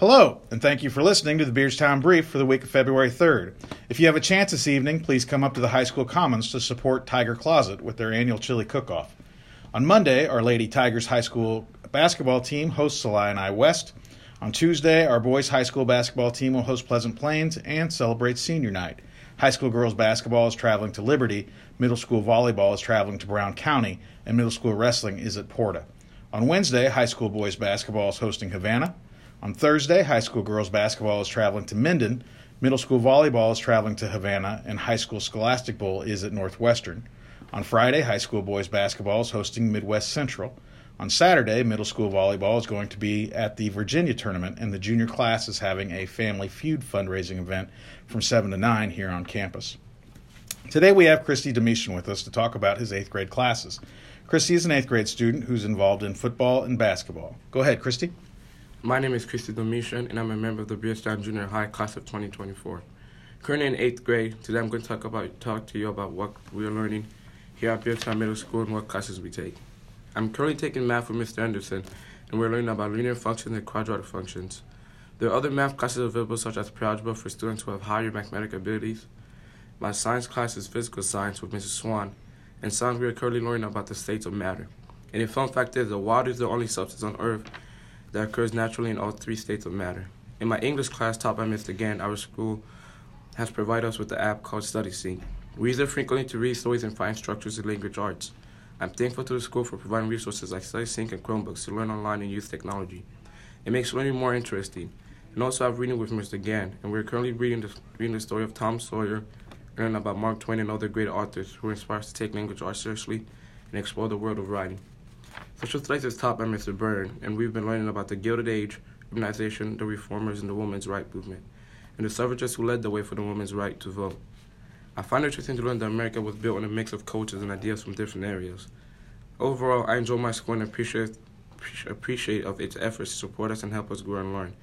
Hello, and thank you for listening to the Beardstown Brief for the week of February 3rd. If you have a chance this evening, please come up to the high school commons to support Tiger Closet with their annual chili cook-off. On Monday, our Lady Tigers high school basketball team hosts Illini West. On Tuesday, our boys high school basketball team will host Pleasant Plains and celebrate senior night. High school girls basketball is traveling to Liberty, middle school volleyball is traveling to Brown County, and middle school wrestling is at Porta. On Wednesday, high school boys basketball is hosting Havana. On Thursday, high school girls basketball is traveling to Minden, middle school volleyball is traveling to Havana, and high school scholastic bowl is at Northwestern. On Friday, high school boys basketball is hosting Midwest Central. On Saturday, middle school volleyball is going to be at the Virginia tournament, and the junior class is having a Family Feud fundraising event from 7 to 9 here on campus. Today we have Christy Domitian with us to talk about his eighth grade classes. Christy is an eighth grade student who's involved in football and basketball. Go ahead, Christy. My name is Christy Domitian, and I'm a member of the Beardstown Junior High class of 2024. Currently in eighth grade, today I'm going to talk about talk to you about what we are learning here at Beardstown Middle School and what classes we take. I'm currently taking math with Mr. Anderson, and we're learning about linear functions and quadratic functions. There are other math classes available, such as pre-algebra for students who have higher mathematical abilities. My science class is physical science with Mrs. Swan, and science we are currently learning about the states of matter. And a fun fact is that water is the only substance on Earth that occurs naturally in all three states of matter. In my English class taught by Mr. Gann, our school has provided us with the app called StudySync. We use it frequently to read stories and find structures in language arts. I'm thankful to the school for providing resources like StudySync and Chromebooks to learn online and use technology. It makes learning more interesting. And also, I'm reading with Mr. Gann, and we're currently reading the, reading the story of Tom Sawyer, learning about Mark Twain and other great authors who inspire us to take language arts seriously and explore the world of writing. Social studies is taught by Mr. Byrne, and we've been learning about the Gilded Age, urbanization, the reformers, and the women's right movement, and the suffragists who led the way for the women's right to vote. I find it interesting to learn that America was built on a mix of cultures and ideas from different areas. Overall, I enjoy my school and appreciate appreciate of its efforts to support us and help us grow and learn.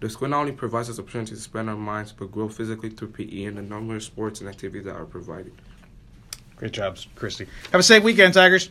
The school not only provides us opportunities to expand our minds, but grow physically through PE and the numerous sports and activities that are provided. Great jobs, Christy. Have a safe weekend, Tigers.